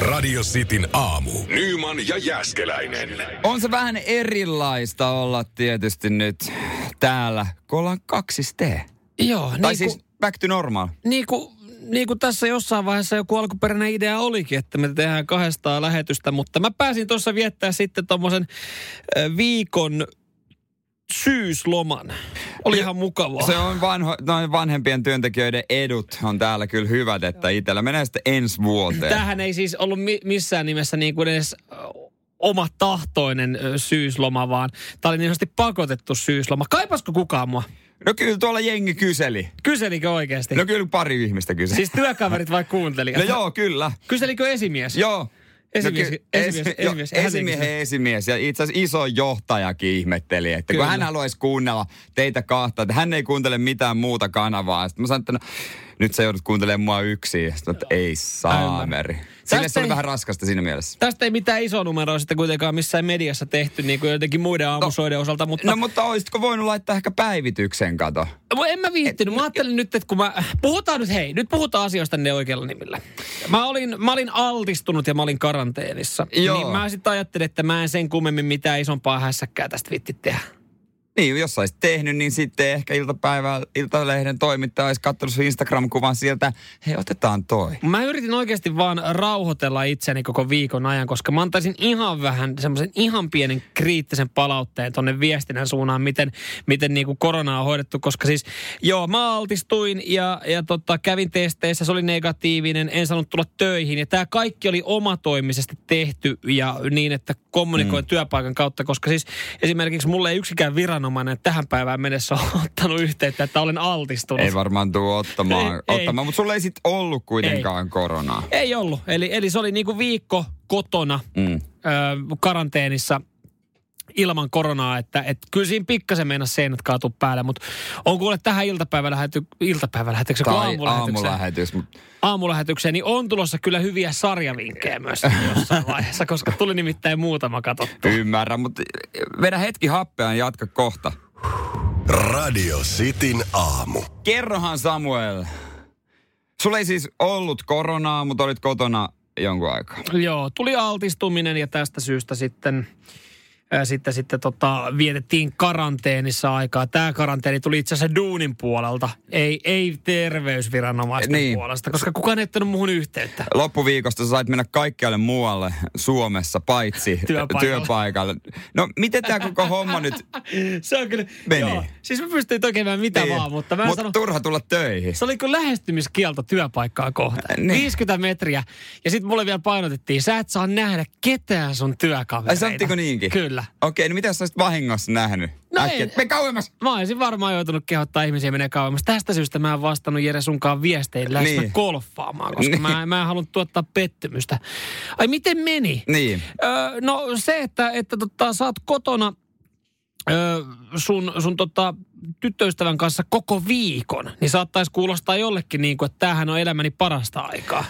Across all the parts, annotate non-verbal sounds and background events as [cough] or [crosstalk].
Radio Cityn aamu. Nyman ja Jäskeläinen. On se vähän erilaista olla tietysti nyt täällä, kun ollaan kaksiste. Joo, Tai niin, siis kuin, back to normal. niin, kuin, niin kuin tässä jossain vaiheessa joku alkuperäinen idea olikin, että me tehdään kahdesta lähetystä, mutta mä pääsin tuossa viettää sitten tommosen äh, viikon syysloman. Oli ihan mukavaa. Se on vanho, noin vanhempien työntekijöiden edut on täällä kyllä hyvät, että itsellä menee sitten ensi vuoteen. Tämähän ei siis ollut mi- missään nimessä niin kuin edes oma tahtoinen syysloma, vaan tämä oli niin sanotusti pakotettu syysloma. Kaipasko kukaan mua? No kyllä tuolla jengi kyseli. Kyselikö oikeasti? No kyllä pari ihmistä kyseli. Siis työkaverit vai kuuntelijat? No joo, kyllä. Kyselikö esimies? Joo. Esimies- esimies- esi- esimies. Esimiehen esimies ja itse asiassa iso johtajakin ihmetteli, että Kyllä. kun hän haluaisi kuunnella teitä kahta, että hän ei kuuntele mitään muuta kanavaa. Sitten mä sanoin, että no, nyt sä joudut kuuntelemaan mua yksin. Sitten että ei saameri. Tästä se oli ei- vähän raskasta siinä mielessä. Tästä ei mitään iso numeroa sitten kuitenkaan missään mediassa tehty, niin kuin jotenkin muiden aamusoiden osalta, mutta... No mutta olisitko voinut laittaa ehkä päivityksen, kato? Mä en mä viittinyt. Mä ajattelin nyt, että kun mä... Puhutaan nyt, hei, nyt puhutaan asioista ne oikealla nimillä. Mä olin, mä olin altistunut ja mä olin karanteenissa. Joo. Niin mä sitten ajattelin, että mä en sen kummemmin mitään isompaa hässäkkää tästä vitti tehdä. Niin, jos olisit tehnyt, niin sitten ehkä iltapäivä, Iltalehden toimittaja olisi katsonut sun Instagram-kuvan sieltä, hei otetaan toi. Mä yritin oikeasti vaan rauhoitella itseni koko viikon ajan, koska mä antaisin ihan vähän semmoisen ihan pienen kriittisen palautteen tonne viestinnän suuntaan, miten, miten niinku korona on hoidettu. Koska siis, joo, mä altistuin ja, ja tota, kävin testeissä, se oli negatiivinen, en saanut tulla töihin. Ja tämä kaikki oli omatoimisesti tehty ja niin, että kommunikoin mm. työpaikan kautta, koska siis esimerkiksi mulle ei yksikään viranomainen tähän päivään mennessä ole [laughs] ottanut yhteyttä, että olen altistunut. Ei varmaan tuu ottamaan, Ei, ei. ottamaan mutta sulla ei sit ollut kuitenkaan koronaa. Ei ollut. Eli, eli se oli niinku viikko kotona Mm. ö, karanteenissa ilman koronaa, että et kyllä siinä pikkasen meinasi seinät kaatuu päälle, mutta on kuule tähän iltapäivälähety, iltapäivälähetykseen, kun Tai aamulähetykseen, aamulähetys. mut aamulähetykseen, niin on tulossa kyllä hyviä sarjavinkkejä myös [laughs] jossain vaiheessa, koska tuli nimittäin muutama katsottu. Ymmärrän, mutta vedä hetki happea ja jatka kohta. Radio Cityn aamu. Kerrohan Samuel. Sulla ei siis ollut koronaa, mutta olit kotona jonkun aikaa. Joo, tuli altistuminen ja tästä syystä sitten sitten, sitten tota, vietettiin karanteenissa aikaa. Tämä karanteeni tuli itse asiassa duunin puolelta, ei, ei terveysviranomaisten Niin. puolesta, koska kukaan ei ottanut muuhun yhteyttä. Loppuviikosta sä sait mennä kaikkialle muualle Suomessa, paitsi Työpaikalle. työpaikalle. No miten tämä koko homma nyt Se on kyllä, Meni. joo, siis mä pystyin tekemään mitä Niin. vaan, mutta mä Mut sanon, turha tulla töihin. se oli kuin lähestymiskielto työpaikkaa kohtaan. Niin. 50 metriä. Ja sitten mulle vielä painotettiin, sä et saa nähdä ketään sun työkavereita. Ai niinkin? Kyllä. Okei, no mitä jos sä olisit vahingossa nähnyt? No Äkkiä, ei. Me kauemmas! Mä olisin varmaan joutunut kehottaa ihmisiä menee kauemmas. Tästä syystä mä en vastannut Jere sunkaan viestein lähes Niin. golfaamaan, koska Niin. mä, mä en halunnut tuottaa pettymystä. Ai miten meni? Niin. Öö, no se, että, että tota, sä oot kotona öö, sun, sun tota, tyttöystävän kanssa koko viikon, niin saattaisi kuulostaa jollekin niin kuin, että tämähän on elämäni parasta aikaa.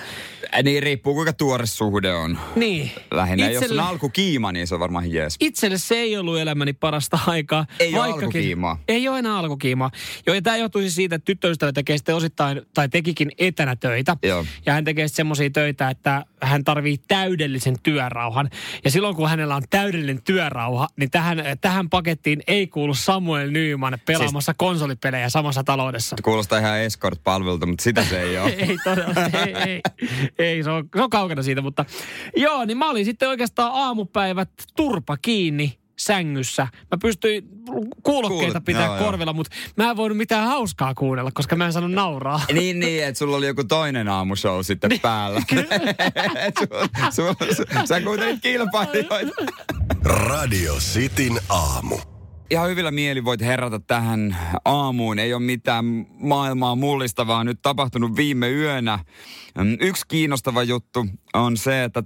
Niin riippuu kuinka tuore suhde on. Niin. Lähinnä, jos on Itselle- alkukiima, niin se on varmaan jees. Itselle se ei ollut elämäni parasta aikaa. Ei ole alkukiimaa. Ei ole enää alkukiimaa. Joo, ja tämä johtuisi siitä, että tyttöystävä tekee sitten osittain, tai tekikin etänä töitä. Joo. Ja hän tekee sitten semmoisia töitä, että hän tarvii täydellisen työrauhan. Ja silloin, kun hänellä on täydellinen työrauha, niin tähän, tähän pakettiin ei kuulu Samuel Nyman pelaamassa siis... konsolipelejä samassa taloudessa. Kuulostaa ihan escort-palvelulta, mutta sitä se ei ole. [laughs] ei todella, ei, ei, ei [laughs] se, on, se on kaukana siitä, mutta joo, niin mä olin sitten oikeastaan aamupäivät turpa kiinni sängyssä. Mä pystyin kuulokkeita Kuulet, pitää joo, joo. korvilla, mutta mä en voinut mitään hauskaa kuunnella, koska mä en saanut nauraa. [laughs] Niin, niin, että sulla oli joku toinen aamushow sitten Niin, päällä. [laughs] Et sulla, sulla, su- sä kuuntelit [laughs] kilpailijoita. Radio Cityn aamu. Ihan hyvillä mieli voit herätä tähän aamuun. Ei ole mitään maailmaa mullistavaa nyt tapahtunut viime yönä. Mm, Yksi kiinnostava juttu on se, että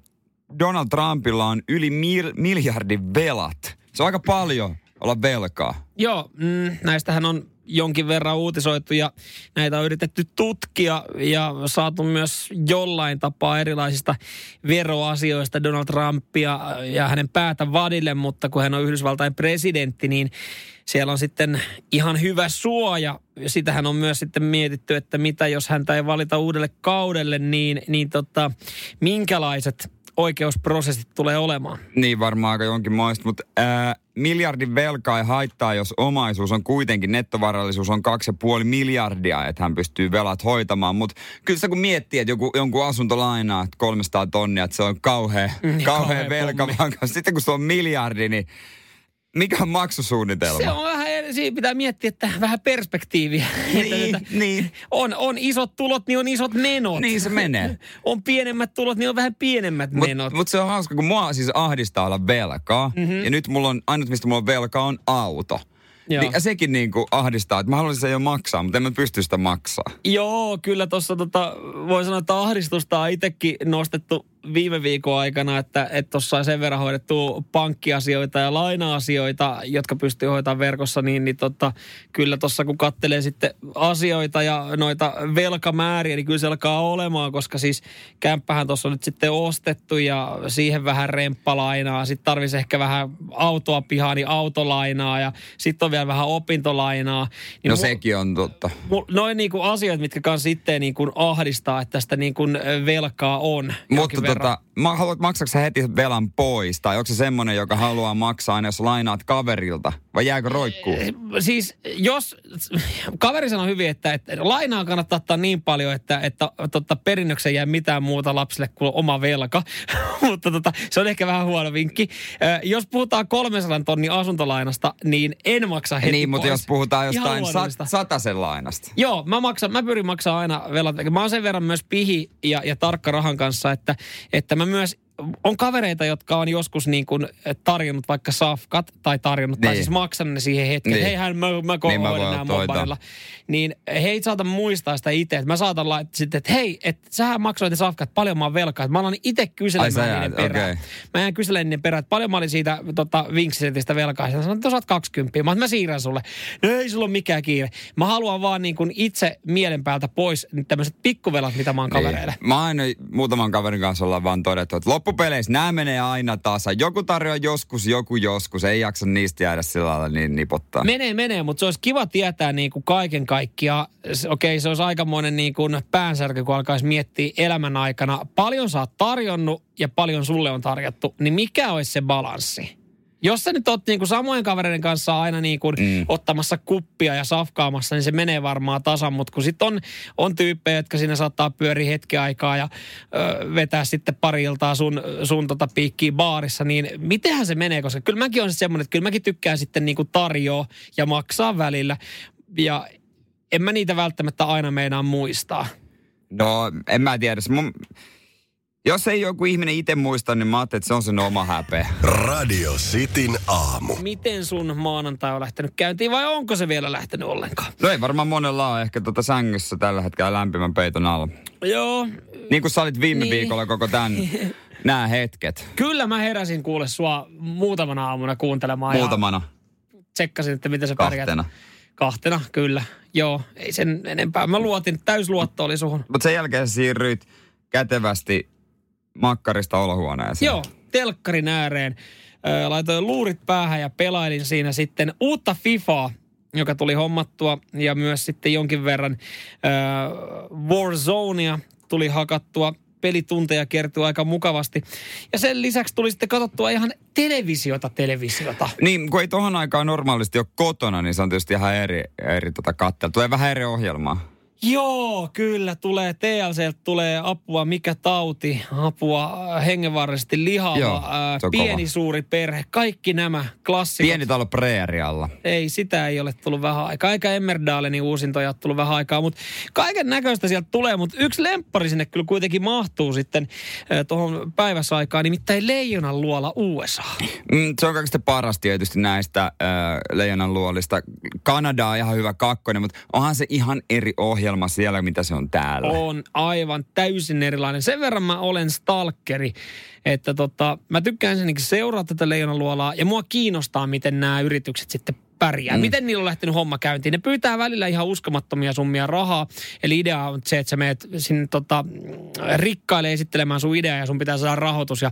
Donald Trumpilla on yli mil- miljardin velat. Se on aika paljon olla velkaa. Joo, mm, näistähän on jonkin verran uutisoitu ja näitä on yritetty tutkia ja saatu myös jollain tapaa erilaisista veroasioista Donald Trumpia ja hänen päätä vadille, mutta kun hän on Yhdysvaltain presidentti, niin siellä on sitten ihan hyvä suoja. Sitähän on myös sitten mietitty, että mitä jos häntä ei valita uudelle kaudelle, niin, niin tota, minkälaiset oikeusprosessit tulee olemaan. Niin varmaan aika jonkin moista, mutta ää, miljardin velkaa ei haittaa, jos omaisuus on kuitenkin, nettovarallisuus on 2,5 miljardia, että hän pystyy velat hoitamaan. Mutta kyllä se kun miettii, että joku, jonkun asunto lainaa 300 tonnia, että se on kauhean, Mm, kauhean kauhea velka, vaan sitten kun se on miljardi, niin mikä on maksusuunnitelma? Se on vähän, siinä pitää miettiä, että vähän perspektiiviä. [laughs] Niin, Että- niin. On, on isot tulot, niin on isot menot. Niin se menee. [laughs] On pienemmät tulot, niin on vähän pienemmät Mutta menot. mut se on hauska, kun mua siis ahdistaa olla velkaa. Mm-hmm. Ja nyt mulla on, ainut mistä mulla on velkaa on auto. Joo. Niin, ja sekin niinku ahdistaa, että mä haluaisin sen jo maksaa, mutta en mä pysty sitä maksaa. Joo, kyllä tuossa tota, voi sanoa, että ahdistusta on itsekin nostettu viime viikon aikana, että tuossa on sen verran hoidettu pankkiasioita ja laina-asioita, jotka pystyy hoitamaan verkossa, niin, niin tota, kyllä tuossa kun kattelee sitten asioita ja noita velkamääriä, niin kyllä se alkaa olemaan, koska siis kämppähän tuossa on nyt sitten ostettu ja siihen vähän remppalainaa, sitten tarvisi ehkä vähän autoa pihaan, niin autolainaa ja sitten on vielä vähän opintolainaa. Niin No mu- sekin on totta. Mul- noin niinku asiat, mitkä kanssa sitten niinku ahdistaa, että tästä niinku ö, velkaa on. Mutta. Tota, ma, haluat, maksatko sä heti velan pois? Tai onko se semmoinen, joka haluaa maksaa aina, jos lainaat kaverilta? Vai jääkö roikkuu? Siis jos, kaveri sanoi hyvin, että, että lainaa kannattaa ottaa niin paljon, että, että totta, perinnöksen jää mitään muuta lapsille kuin oma velka. [laughs] Mutta tota, se on ehkä vähän huono vinkki. Ö, Jos puhutaan 300 tonnin asuntolainasta, niin en maksa heti Niin, mutta pois. jos puhutaan jostain sat, satasen lainasta. Joo, mä, maksan, mä pyrin maksaa aina velat. Mä oon sen verran myös pihi ja, ja tarkka rahan kanssa, että, että mä myös on kavereita, jotka on joskus niin kuin tarjonnut vaikka safkat tai tarjonnut, tai Niin. siis maksanut ne siihen hetkeen. Niin. Hei, hän, mä, mä Niin, mä nämä toita. mobiililla. Niin he ei saata muistaa sitä itse. Että Mä saatan laittaa sitten, että hei, että sähän maksoit ne safkat, paljon mä oon velkaa. Että Mä alan itse Ai sä kyselemään jäät, niiden perään. okei. Mä jään kyselemään niiden perään, että paljon mä olin siitä tota, vinksisetistä velkaa. Ja sanoin, että saat 20. Mä, mä siirrän sulle. No ei sulla ole mikään kiire. Mä haluan vaan niin kuin itse mielen päältä pois tämmöiset pikkuvelat, mitä mä oon kavereille. Niin. Mä aina muutaman kaverin kanssa ollaan vaan todettu, että loppupeleissä nämä menee aina tasa. Joku tarjoaa joskus, joku joskus. Ei jaksa niistä jäädä sillä lailla niin nipottaa. Menee, menee, mutta se olisi kiva tietää niin kuin kaiken kaikkiaan. Okei, se olisi aikamoinen niin kuin päänsärky, kun alkaisi miettiä elämän aikana. Paljon sä oot tarjonnut ja paljon sulle on tarjottu, niin mikä olisi se balanssi? Jos sä nyt oot niin kuin samojen kavereiden kanssa aina niin kuin mm. ottamassa kuppia ja safkaamassa, niin se menee varmaan tasan. Mutta kun sitten on, on tyyppejä, jotka siinä saattaa pyöriä hetki aikaa ja ö, vetää sitten pari iltaa sun, sun tota piikkiä baarissa, niin mitenhän se menee? Koska kyllä mäkin on semmoinen, että kyllä mäkin tykkään sitten niin kuin tarjoa ja maksaa välillä. Ja en mä niitä välttämättä aina meinaa muistaa. No, en mä tiedä. Se Mun, jos ei joku ihminen itse muista, niin mä ajattelin, että se on sen oma häpeä. Radio Cityn aamu. Miten sun maanantai on lähtenyt käyntiin vai onko se vielä lähtenyt ollenkaan? No ei varmaan monella ole ehkä tuota sängyssä tällä hetkellä lämpimän peiton alla. Joo, Niin kuin sä olit viime Niin. viikolla koko tämän, [laughs] nämä hetket. Kyllä mä heräsin kuule sua muutamana aamuna kuuntelemaan Muutamana, ja tsekkasin, että miten sä pärjät. kahtena. Kahtena, kyllä. Joo, ei sen enempää. Mä luotin, täysluotto oli suhun. Mutta sen jälkeen siirryit kätevästi makkarista olohuoneeseen. Joo, telkkarin ääreen. Laitoin luurit päähän ja pelailin siinä sitten uutta FIFAa, joka tuli hommattua ja myös sitten jonkin verran ö, Warzonea tuli hakattua. Pelitunteja kertyi aika mukavasti. Ja sen lisäksi tuli sitten katsottua ihan televisiota televisiota. Niin, kun ei tohon aikaan normaalisti ole kotona, niin se on tietysti ihan eri, eri tota kattella. Tulee vähän eri ohjelmaa. Joo, kyllä tulee TLCltä tulee apua, mikä tauti, apua äh, hengenvaarallisesti lihava, Joo, on pieni kova. suuri perhe, kaikki nämä klassikot. Pieni talo preerialla. Ei, sitä ei ole tullut vähän aikaa. Eikä Emmerdalenin uusintoja ole tullut vähän aikaa, mutta kaiken näköistä sieltä tulee. Mutta yksi lemppari sinne kyllä kuitenkin mahtuu sitten tuohon päiväsaikaan, nimittäin Leijonan luola USA. Mm, se on kaikista paras tietysti näistä äh, Leijonan luolista. Kanada on ihan hyvä kakkonen, mutta onhan se ihan eri ohjelma ohjelma siellä, mitä se on täällä. On aivan täysin erilainen. Sen verran mä olen stalkeri, että tota, mä tykkään ensinnäkin seurata tätä leijonaluolaa ja mua kiinnostaa, miten nämä yritykset sitten pärjää. Mm. Miten niillä on lähtenyt homma käyntiin? Ne pyytää välillä ihan uskomattomia summia rahaa. Eli idea on se, että sä meet sinne tota, rikkaille esittelemään sun ideaa ja sun pitää saada rahoitus. Ja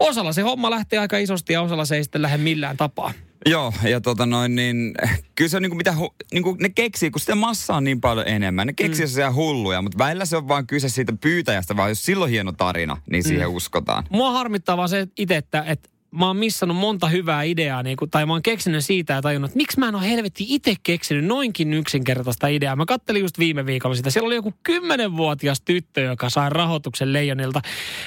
osalla se homma lähtee aika isosti ja osalla se ei sitten lähde millään tapaa. Joo, ja tota noin, niin kyllä se on niinku mitä, niinku ne keksii, kun sitä massaa on niin paljon enemmän. Ne keksii mm. se hulluja, mutta välillä se on vaan kyse siitä pyytäjästä, vaan jos silloin hieno tarina, niin siihen mm. uskotaan. Mua harmittaa vaan se itse, että, että mä oon missannut monta hyvää ideaa, niin kuin, tai mä oon keksinyt siitä ja tajunnut, että miksi mä en ole helvetti itse keksinyt noinkin yksinkertaista ideaa. Mä kattelin just viime viikolla sitä. Siellä oli joku kymmenenvuotias tyttö, joka sai rahoituksen leijonilta.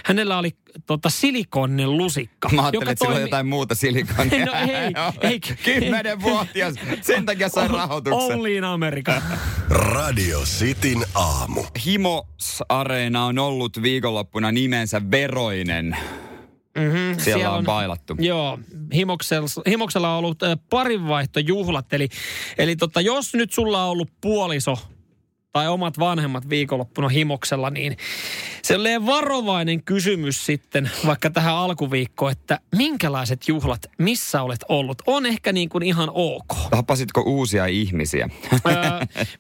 Hänellä oli tota, silikonnen lusikka. Mä ajattelin, että toimi... on jotain muuta silikonia. [laughs] no ei, ei. Kymmenenvuotias, sen takia sai rahoituksen. Only in America. Radio Cityn aamu. Himos Areena on ollut viikonloppuna nimensä Veroinen. Mm-hmm. Siellä, Siellä on, on bailattu. Joo, Himoksella, Himoksella on ollut äh, parinvaihtojuhlat. Eli, eli tota, jos nyt sulla on ollut puoliso tai omat vanhemmat viikonloppuna himoksella, niin se on varovainen kysymys sitten vaikka tähän alkuviikkoon, että minkälaiset juhlat, missä olet ollut, on ehkä niin kuin ihan ok. Tapasitko uusia ihmisiä? Öö,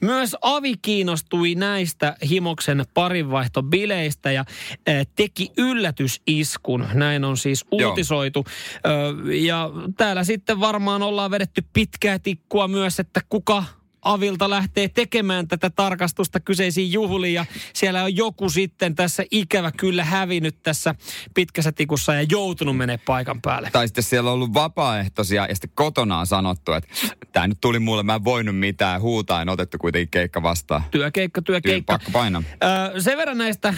myös Avi kiinnostui näistä himoksen parinvaihtobileistä ja ö, teki yllätysiskun. Näin on siis uutisoitu. Ö, ja täällä sitten varmaan ollaan vedetty pitkää tikkua myös, että kuka Avilta lähtee tekemään tätä tarkastusta kyseisiin juhliin ja siellä on joku sitten tässä ikävä kyllä hävinnyt tässä pitkässä tikussa ja joutunut menee paikan päälle. Tai sitten siellä on ollut vapaaehtoisia ja sitten kotona on sanottu, että tämä nyt tuli mulle, mä en voinut mitään, huutain otettu kuitenkin keikka vastaan. Työkeikka, työkeikka. Pakko painaa. Öö, sen verran näistä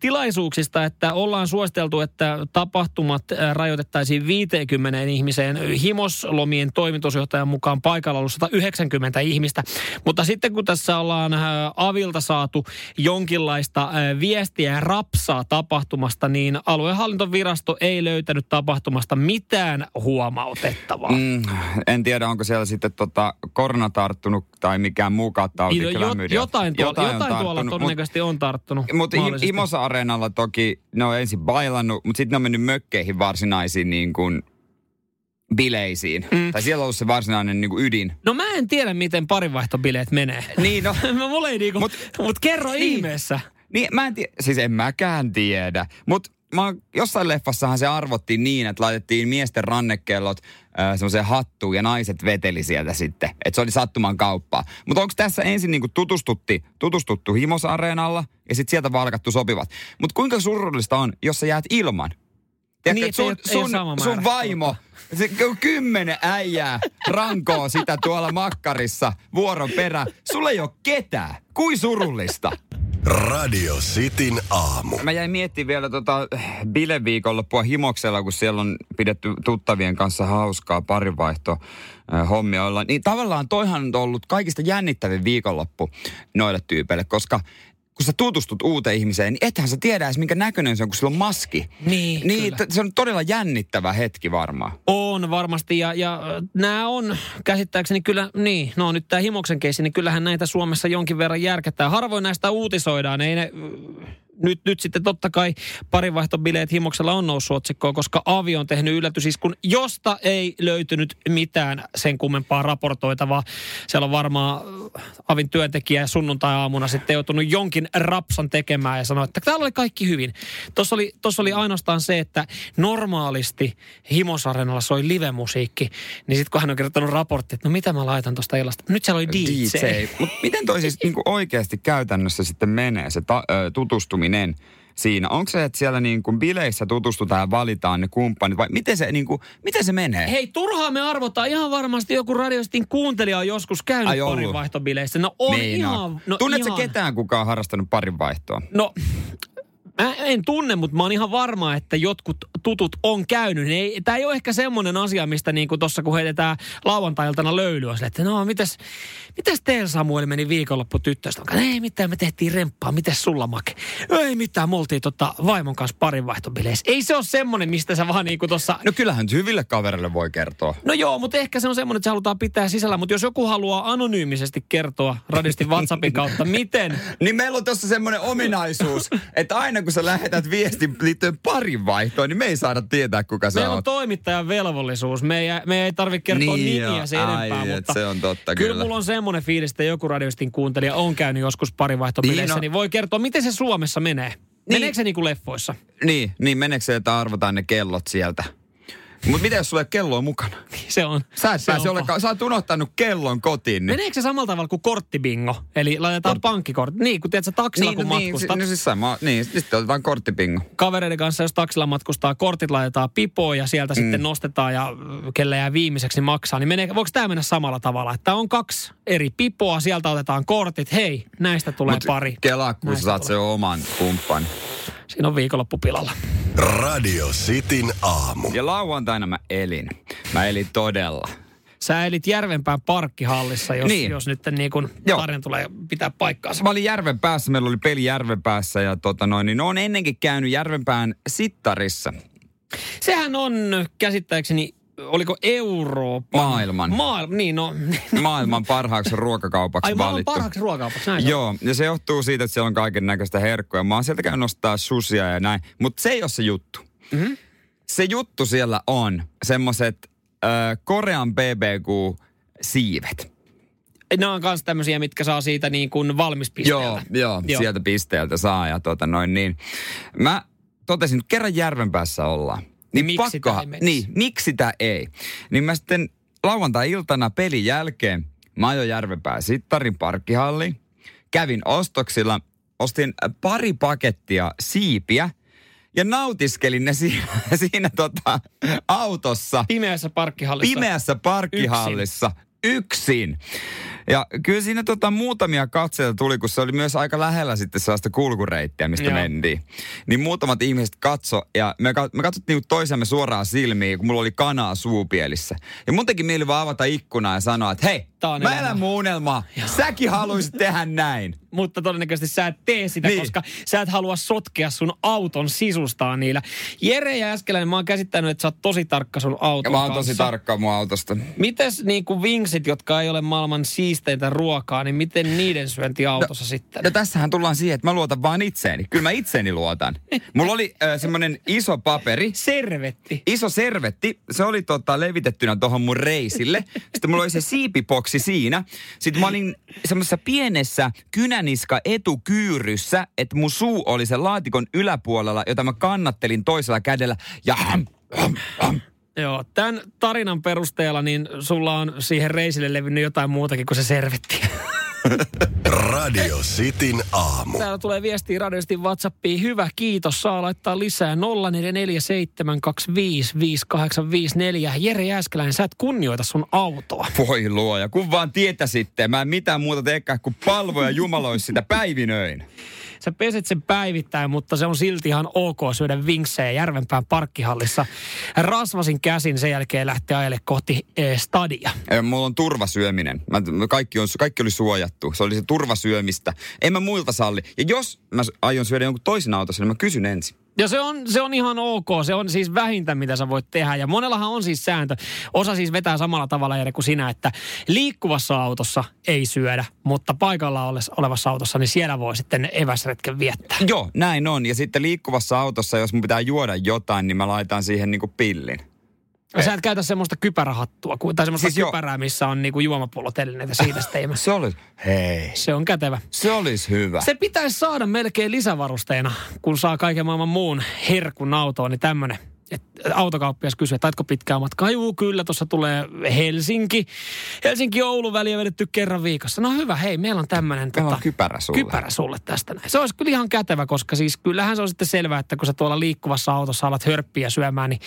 tilaisuuksista, että ollaan suositeltu, että tapahtumat rajoitettaisiin 50 ihmiseen. Himoslomien toimitusjohtajan mukaan paikalla ollut 190 ihmistä. Mutta sitten kun tässä ollaan Avilta saatu jonkinlaista viestiä ja rapsaa tapahtumasta, niin aluehallintovirasto ei löytänyt tapahtumasta mitään huomautettavaa. Mm, en tiedä, onko siellä sitten tota korona tarttunut tai mikään muu tauti. Jo, jotain, jotain, tuolla, jotain, jotain tuolla todennäköisesti on tarttunut. Mutta Imosa-areenalla toki ne on ensin bailannut, mutta sitten ne on mennyt mökkeihin varsinaisiin niin kuin bileisiin. Mm. Tai siellä on ollut se varsinainen niin kuin ydin. No mä en tiedä, miten parinvaihtobileet menee. Niin no. [laughs] Mulla ei niinku, mut, mut kerro niin, ihmeessä. Niin, mä en tiedä, siis en mäkään tiedä. Mutta mä, jossain leffassahan se arvottiin niin, että laitettiin miesten rannekellot äh, semmoiseen hattuun ja naiset veteli sieltä sitten. Että se oli sattuman kauppaa. Mutta onko tässä ensin niinku tutustutti, tutustuttu himosareenalla ja sitten sieltä valkattu sopivat. Mutta kuinka surullista on, jos sä jäät ilman? Tiedätkö, niin, sun, ei, sun, ei sun vaimo, se kymmenen äijää rankoo sitä tuolla makkarissa vuoron perä. Sulla ei ole ketään. Kuin surullista. Radio Cityn aamu. Mä jäin miettimään vielä tota bileviikonloppua himoksella, kun siellä on pidetty tuttavien kanssa hauskaa parivaihto hommia olla. Niin tavallaan toihan on ollut kaikista jännittävin viikonloppu noille tyypeille, koska kun sä tutustut uuteen ihmiseen, niin ethän sä tiedä edes minkä näköinen se on, kun sillä on maski. Niin, niin t- se on todella jännittävä hetki varmaan. On varmasti ja, ja nämä on käsittääkseni kyllä, niin, no nyt tämä Himoksen keissi, niin kyllähän näitä Suomessa jonkin verran järkättää. Harvoin näistä uutisoidaan, ei ne nyt, nyt sitten totta kai parinvaihtobileet Himoksella on noussut otsikkoon, koska Avi on tehnyt yllätysiskun, josta ei löytynyt mitään sen kummempaa raportoitavaa. Siellä on varmaan äh, Avin työntekijä sunnuntai-aamuna sitten joutunut jonkin rapsan tekemään ja sanoi, että täällä oli kaikki hyvin. Tuossa oli, tossa oli ainoastaan se, että normaalisti Himosarenalla soi live-musiikki, niin sitten kun hän on kertonut raportti, että no mitä mä laitan tuosta illasta. Nyt siellä oli DJ. DJ. Mut miten toi siis niinku oikeasti käytännössä sitten menee se ta- tutustuminen? Ihminen siinä? Onko se, että siellä niin kuin bileissä tutustutaan ja valitaan ne kumppanit vai miten se, niin kuin, miten se menee? Hei, turhaa me arvotaan. Ihan varmasti joku radiostin kuuntelija on joskus käynyt parinvaihtobileissä. No on Meina. ihan... No Tunnetko ihan... ketään, kuka on harrastanut parinvaihtoa? No Mä en tunne, mutta mä oon ihan varma, että jotkut tutut on käynyt. Ei, Tämä ei ole ehkä semmoinen asia, mistä niin kuin tuossa kun heitetään lauantailtana löylyä, sille, että no mitäs, mitäs teillä Samuel meni viikonloppu tyttöistä? Ei mitään, me tehtiin remppaa, mitäs sulla Make? Ei mitään, me oltiin tota vaimon kanssa parinvaihtobileissä. Ei se ole semmoinen, mistä sä vaan niin kuin tuossa... No kyllähän hyville kavereille voi kertoa. No joo, mutta ehkä se on semmoinen, että se halutaan pitää sisällä. Mutta jos joku haluaa anonyymisesti kertoa radistin WhatsAppin kautta, miten... [laughs] niin meillä on tuossa semmoinen ominaisuus, että aina kun sä lähetät viestin liittyen parin vaihtoon, niin me ei saada tietää, kuka sä Meillä on oot. toimittajan velvollisuus. Me ei, me ei tarvitse kertoa Niin nimiä Ai, enempää, mutta se on totta, kyllä. kyllä. mulla on semmoinen fiilis, että joku radioistin kuuntelija on käynyt joskus parivaihtopeleissä, niin, Niin, niin no- voi kertoa, miten se Suomessa menee. Meneekö se niin kuin leffoissa? Niin, niin meneekö se, että arvotaan ne kellot sieltä? Mutta mitä jos sulla ei ole kelloa mukana? [laughs] Se on. Sä et se pääse on ollenkaan, sä oot unohtanut kellon kotiin. Niin. Meneekö se samalla tavalla kuin korttibingo? Eli laitetaan pankkikortti. Niin, kun tiedät sä taksilla, Niin, kun no niin, matkustat. si- no siis sama, niin, sitten otetaan korttipingo. kavereiden kanssa, jos taksilla matkustaa, kortit laitetaan pipoon ja sieltä mm. sitten nostetaan ja äh, kelle jää viimeiseksi niin maksaa. Niin menee, voiko tämä mennä samalla tavalla? Että on kaksi eri pipoa, sieltä otetaan kortit. Hei, näistä tulee Mut pari. Kelaa, kun sä Näistä saat tulee. sen oman kumppan. Siinä on viikonloppu pilalla. Radio Cityn aamu. Ja lauantaina mä elin. Mä elin todella. Sä elit Järvenpään parkkihallissa, jos, Niin. jos nyt niin kun Joo. tarina tulee pitää paikkaansa. Mä olin Järven päässä, meillä oli peli Järven päässä ja tota noin, niin on ennenkin käynyt Järvenpään sittarissa. Sehän on käsittääkseni, oliko Euroopan... Maailman. Maailman, niin no. [laughs] Maailman parhaaksi ruokakaupaksi Ai maailman valittu. parhaaksi ruokakaupaksi, näin. Joo, ja se johtuu siitä, että siellä on kaiken näköistä herkkoja. Mä oon sieltä käynyt nostaa susia ja näin. Mutta se ei ole se juttu. Mhm. Se juttu siellä on semmoset äh, Korean BBQ-siivet. Nämä on myös tämmöisiä, mitkä saa siitä niin kuin valmispisteeltä. Joo, joo, joo, sieltä pisteeltä saa ja tota noin niin. Mä totesin, että kerran Järvenpäässä ollaan. Niin Miksi tää ei menisi? Niin, miksi tää ei? Niin mä sitten lauantai-iltana pelin jälkeen, mä ajoin Järvenpään Sittarin parkkihalliin, kävin ostoksilla, ostin pari pakettia siipiä ja nautiskelin ne siinä, [laughs] siinä tota, autossa Pimeässä parkkihallissa. pimeässä parkkihallissa yksin. Ja kyllä siinä tota muutamia katseita tuli, kun se oli myös aika lähellä sitten sellaista kulkureittiä, mistä Joo. mentiin. Niin muutamat ihmiset katso ja me, me katsottiin niinku toisiamme suoraan silmiin, kun mulla oli kanaa suupielissä. Ja mun teki mieli vaan avata ikkunaa ja sanoa, että hei, Tää on mä elämä. elän mun unelmaa. Säkin haluaisit tehdä näin. mutta todennäköisesti sä et tee sitä, niin. Niin. koska sä et halua sotkea sun auton sisustaa niillä. Jere ja Äskeläinen, mä oon käsittänyt, että sä oot tosi tarkka sun Ja auton mä oon kanssa. tosi tarkka mun autosta. Mites niin kuin vinksit, jotka ei ole maailman siisteintä ruokaa, niin miten niiden syönti autossa no, sitten? No tässähän tullaan siihen, että mä luotan vaan itseeni. Kyllä mä itseeni luotan. Mulla oli äh, semmonen iso paperi, Servetti. iso servetti. Se oli tota, levitettynä tuohon mun reisille. Sitten mulla oli se siipipoksi siinä. Sitten mä olin semmoisessa pienessä kynäniska etukyyryssä, että mun suu oli sen laatikon yläpuolella, jota mä kannattelin toisella kädellä. Ja ham, ham, ham. Joo, tämän tarinan perusteella niin sulla on siihen reisille levinnyt jotain muutakin kuin se servetti. Radio Cityn aamu. Täällä tulee viestiä radiosti WhatsAppiin. Hyvä, kiitos. Saa laittaa lisää 0447255854. Jere Jääskeläinen, sä et kunnioita sun autoa. Voi luoja, kun vaan tietäisitte. Mä en mitään muuta teekään kuin palvoja jumalois sitä päivinöin. Sä peset sen päivittäin, mutta se on silti ihan ok syödä vinksejä Järvenpään parkkihallissa. Rasvasin käsin sen jälkeen lähteä ajelle kohti eh, stadia. Ja mulla on turvasyöminen. Mä- kaikki, on, kaikki oli suojattu. Se oli se turvasyömistä. En mä muilta salli. Ja jos mä aion syödä jonkun toisen autossa, niin mä kysyn ensin. Ja se on, se on ihan ok. Se on siis vähintä, mitä sä voit tehdä. Ja monellahan on siis sääntö. Osa siis vetää samalla tavalla Jere kuin sinä, että liikkuvassa autossa ei syödä, mutta paikalla olevassa autossa, niin siellä voi sitten eväsretken viettää. Joo, näin on. Ja sitten liikkuvassa autossa, jos mun pitää juoda jotain, niin mä laitan siihen niinku pillin. Ja sä et käytä semmoista kypärähattua, tai semmoista Siis kypärää, missä on niinku juomapullotelineitä siitä sitten. [laughs] Se olisi, hei, Se on kätevä. se olisi hyvä. Se pitäisi saada melkein lisävarusteena, kun saa kaiken maailman muun herkun autoon, niin tämmönen. että autokauppias kysyy, että taitko pitkää matkaa? Juu, kyllä, tuossa tulee Helsinki. Helsinki-Oulu väliä vedetty kerran viikossa. No hyvä, hei, meillä on tämmöinen Meillä on kypärä sulle. kypärä sulle tästä näin. Se olisi kyllä ihan kätevä, koska siis kyllähän se on sitten selvää, että kun sä tuolla liikkuvassa autossa alat hörppiä syömään, niin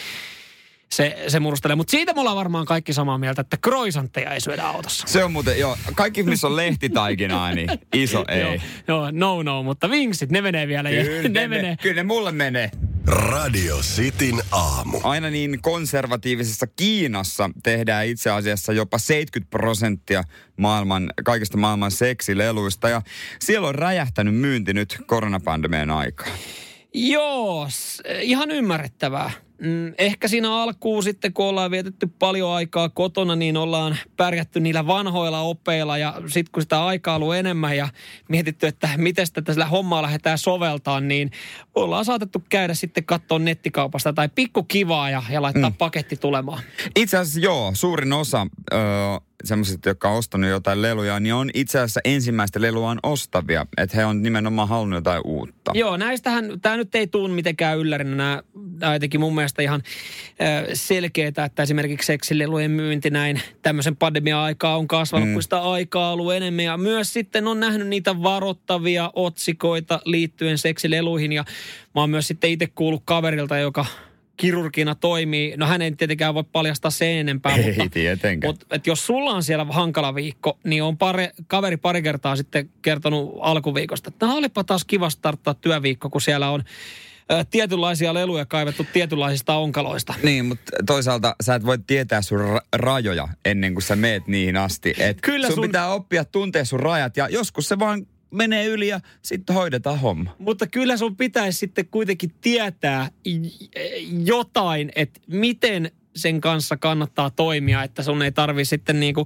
se, se murustelee. Mutta siitä me ollaan varmaan kaikki samaa mieltä, että kroisantteja ei syödä autossa. Se on muuten, joo, kaikki missä on lehtitaikinaa, niin iso [laughs] ei. joo, joo, no no, mutta vinksit, ne menee vielä. Kyllä ne, [laughs] ne, menee. kyllä ne mulle menee. Radio Cityn aamu. Aina niin konservatiivisessa Kiinassa tehdään itse asiassa jopa 70 prosenttia maailman, kaikista maailman seksileluista. Ja siellä on räjähtänyt myynti nyt koronapandemian aikaa. Joo, ihan ymmärrettävää. Mm, Ehkä siinä alkuun sitten, kun ollaan vietetty paljon aikaa kotona, niin ollaan pärjätty niillä vanhoilla opeilla ja sitten kun sitä aikaa on ollut enemmän ja mietitty, että miten tätä sillä hommaa lähdetään soveltaa, niin ollaan saatettu käydä sitten katsoa nettikaupasta tai pikku kivaa ja, ja laittaa mm. paketti tulemaan. Itse asiassa joo, suurin osa öö, semmoiset, jotka on ostanut jotain leluja, niin on itse asiassa ensimmäistä leluaan ostavia. Että he on nimenomaan halunnut jotain uutta. Joo, näistähän, tämä nyt ei tule mitenkään yllärinä. Nämä, jotenkin mun mielestä ihan selkeää, että esimerkiksi seksilelujen myynti näin tämmöisen pandemian aikaa on kasvanut, mm. kun sitä aikaa on ollut enemmän. Ja myös sitten on nähnyt niitä varoittavia otsikoita liittyen seksileluihin. Ja mä oon myös sitten itse kuullut kaverilta, joka kirurgina toimii. No hän ei tietenkään voi paljastaa sen enempää, Ei mutta, tietenkään. mutta et jos sulla on siellä hankala viikko, niin on pari, kaveri pari kertaa sitten kertonut alkuviikosta, että "No, olipa taas kiva starttaa työviikko, kun siellä on tietynlaisia leluja kaivettu tietynlaisista onkaloista. Niin, mutta toisaalta sä et voi tietää sun ra- rajoja ennen kuin sä meet niihin asti. Et Kyllä sun, sun- pitää oppia tuntea sun rajat ja joskus se vaan menee yli ja sitten hoidetaan homma. Mutta kyllä sun pitäisi sitten kuitenkin tietää jotain, että miten sen kanssa kannattaa toimia, että sun ei tarvi sitten niinku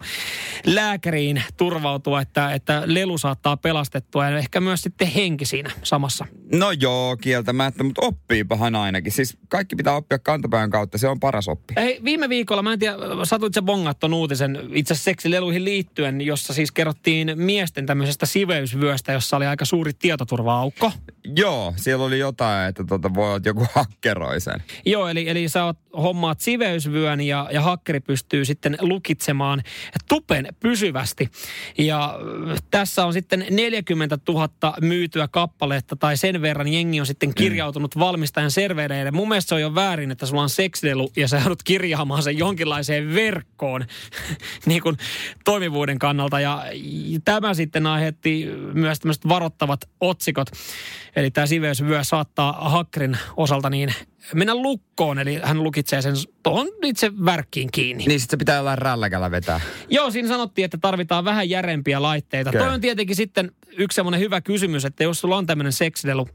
lääkäriin turvautua, että, että lelu saattaa pelastettua ja ehkä myös sitten henki siinä samassa. No joo, kieltämättä, mutta oppiipahan ainakin. Siis kaikki pitää oppia kantapään kautta, se on paras oppi. Hei, viime viikolla, mä en tiedä, satuit sä bongat ton uutisen itse seksileluihin liittyen, jossa siis kerrottiin miesten tämmöisestä siveysvyöstä, jossa oli aika suuri tietoturva-aukko. Joo, siellä oli jotain, että tota, voi olla, että joku hakkeroi sen. Joo, eli, eli sä oot, hommaat siveysvyön ja, ja hakkeri pystyy sitten lukitsemaan tupen pysyvästi. Ja äh, tässä on sitten 40 000 myytyä kappaletta tai sen verran jengi on sitten kirjautunut valmistajan servereille. Mun mielestä se on jo väärin, että sulla on seksilelu ja sä joudut kirjaamaan sen jonkinlaiseen verkkoon [laughs] niin kuin toimivuuden kannalta. Ja tämä sitten aiheutti myös tämmöiset varoittavat otsikot. Eli tämä siveysvyö saattaa hakkerin osalta niin mennä lukkoon, eli hän lukitsee sen tuohon itse värkkiin kiinni. Niin sit se pitää jollain rälläkällä vetää. Joo, siinä sanottiin, että tarvitaan vähän järempiä laitteita. Okei. Toi on tietenkin sitten yksi semmoinen hyvä kysymys, että jos sulla on tämmöinen seksilelu,